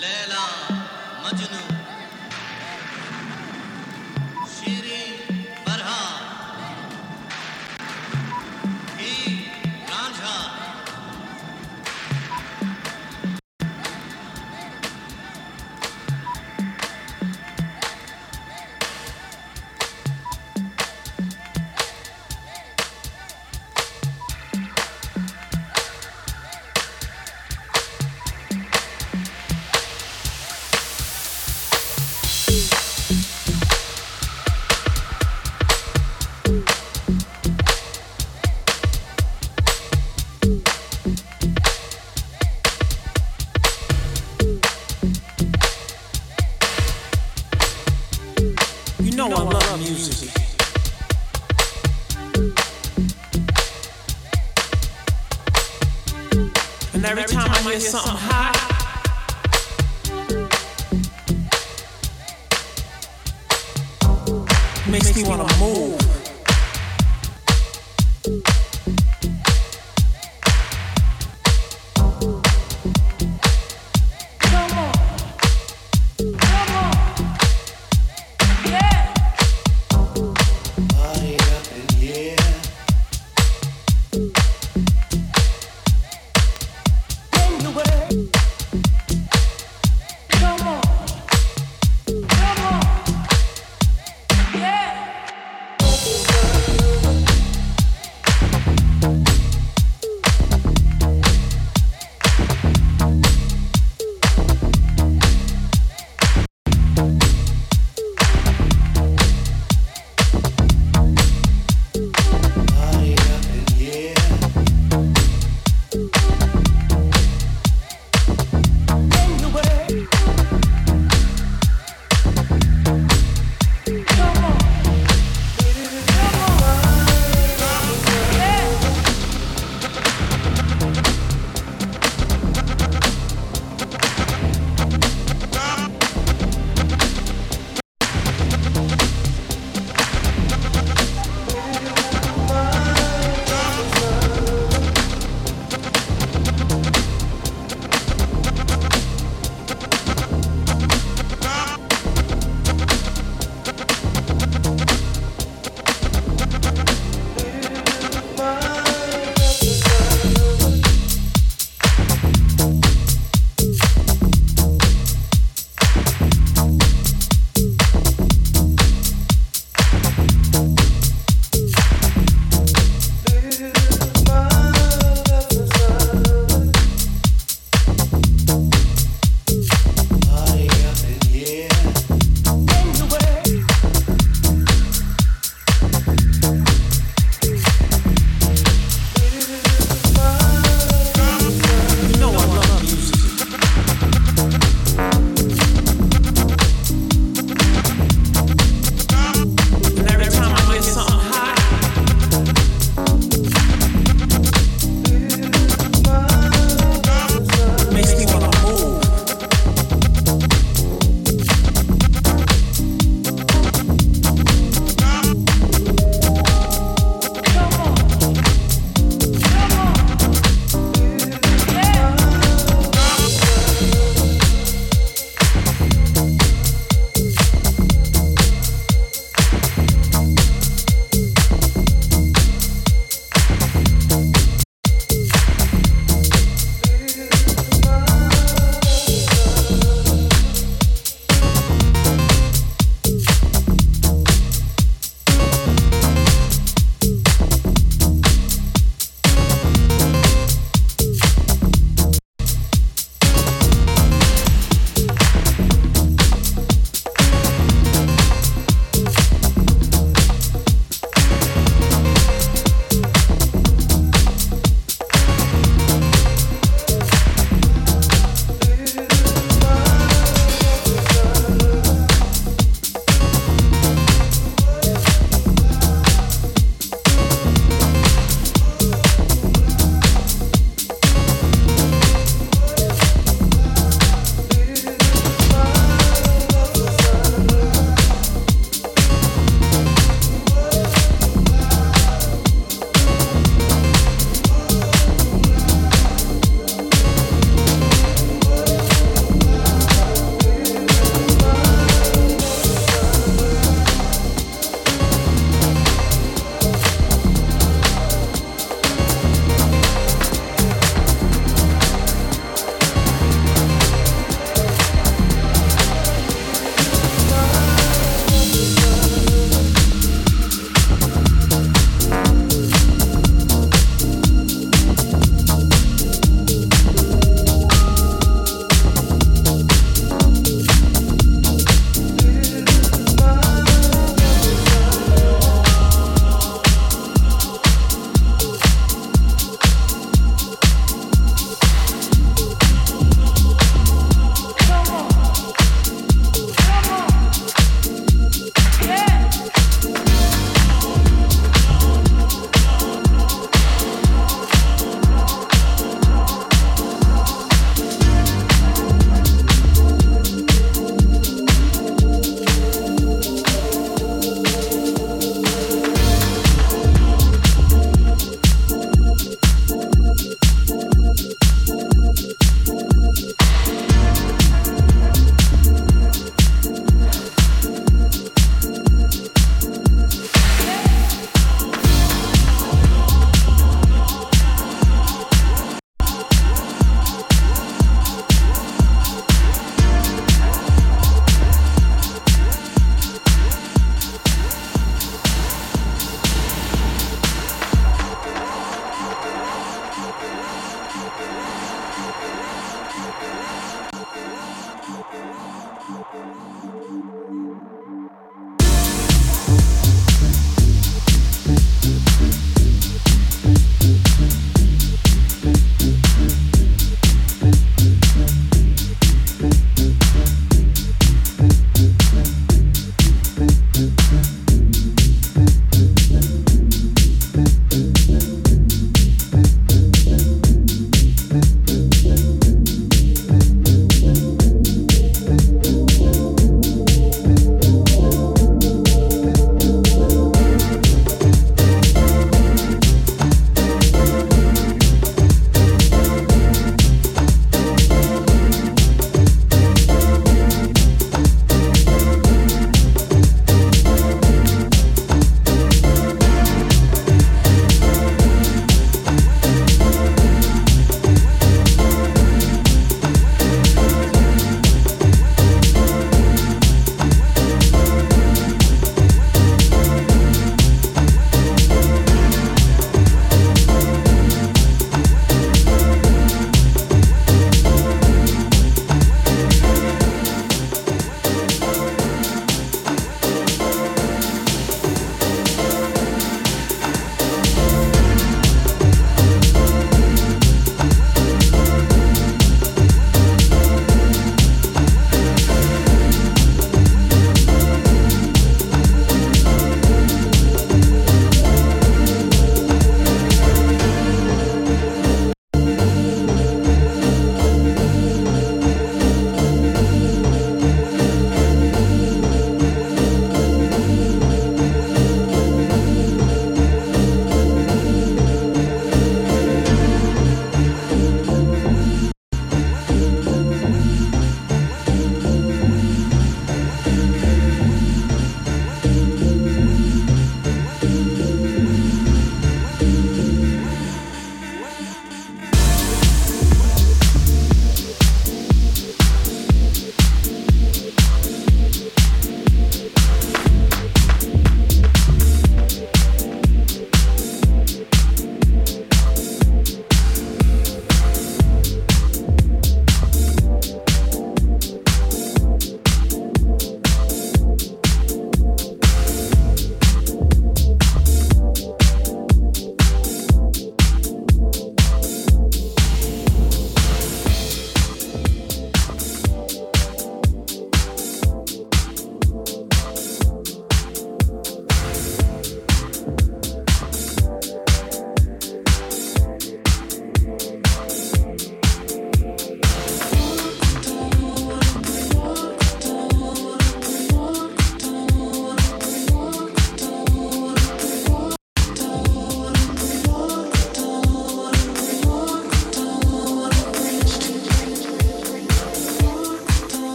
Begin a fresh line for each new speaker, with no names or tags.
Layla, Majnu.